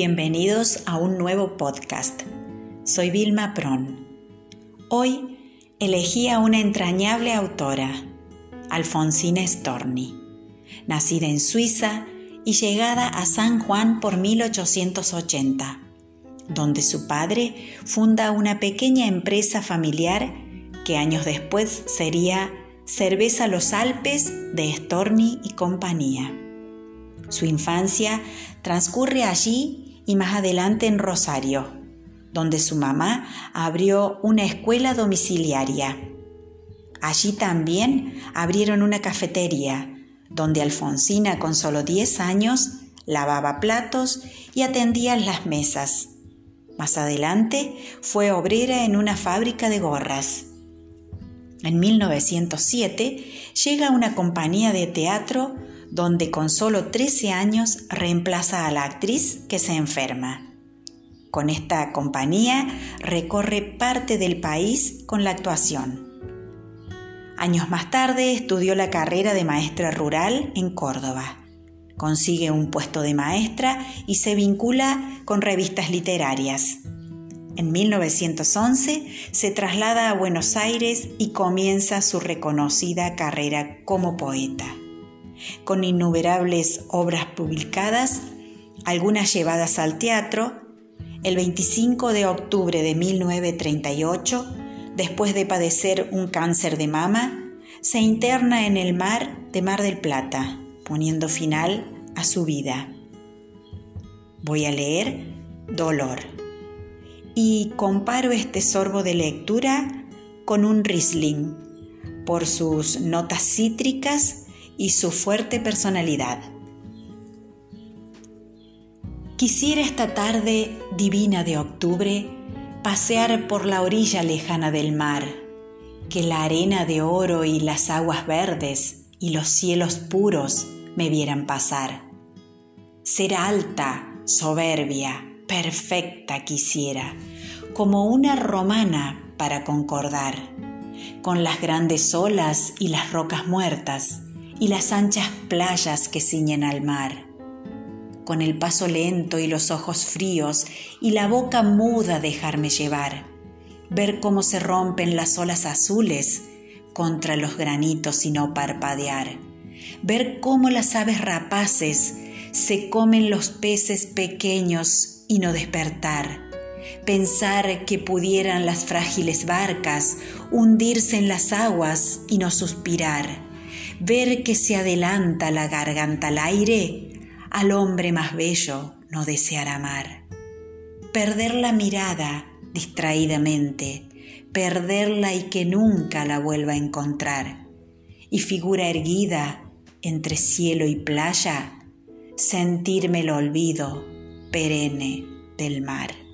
Bienvenidos a un nuevo podcast. Soy Vilma Pron. Hoy elegí a una entrañable autora, Alfonsina Storni, nacida en Suiza y llegada a San Juan por 1880, donde su padre funda una pequeña empresa familiar que años después sería Cerveza Los Alpes de Storni y compañía. Su infancia transcurre allí y más adelante en Rosario, donde su mamá abrió una escuela domiciliaria. Allí también abrieron una cafetería, donde Alfonsina con solo 10 años lavaba platos y atendía las mesas. Más adelante fue obrera en una fábrica de gorras. En 1907 llega una compañía de teatro donde con solo 13 años reemplaza a la actriz que se enferma. Con esta compañía recorre parte del país con la actuación. Años más tarde estudió la carrera de maestra rural en Córdoba. Consigue un puesto de maestra y se vincula con revistas literarias. En 1911 se traslada a Buenos Aires y comienza su reconocida carrera como poeta con innumerables obras publicadas, algunas llevadas al teatro, el 25 de octubre de 1938, después de padecer un cáncer de mama, se interna en el mar de Mar del Plata, poniendo final a su vida. Voy a leer Dolor y comparo este sorbo de lectura con un Riesling por sus notas cítricas y su fuerte personalidad. Quisiera esta tarde divina de octubre pasear por la orilla lejana del mar, que la arena de oro y las aguas verdes y los cielos puros me vieran pasar. Ser alta, soberbia, perfecta quisiera, como una romana para concordar, con las grandes olas y las rocas muertas, y las anchas playas que ciñen al mar. Con el paso lento y los ojos fríos y la boca muda dejarme llevar, ver cómo se rompen las olas azules contra los granitos y no parpadear, ver cómo las aves rapaces se comen los peces pequeños y no despertar, pensar que pudieran las frágiles barcas hundirse en las aguas y no suspirar ver que se adelanta la garganta al aire, al hombre más bello no desear amar. Perder la mirada distraídamente, perderla y que nunca la vuelva a encontrar. Y figura erguida entre cielo y playa, sentirme el olvido perenne del mar.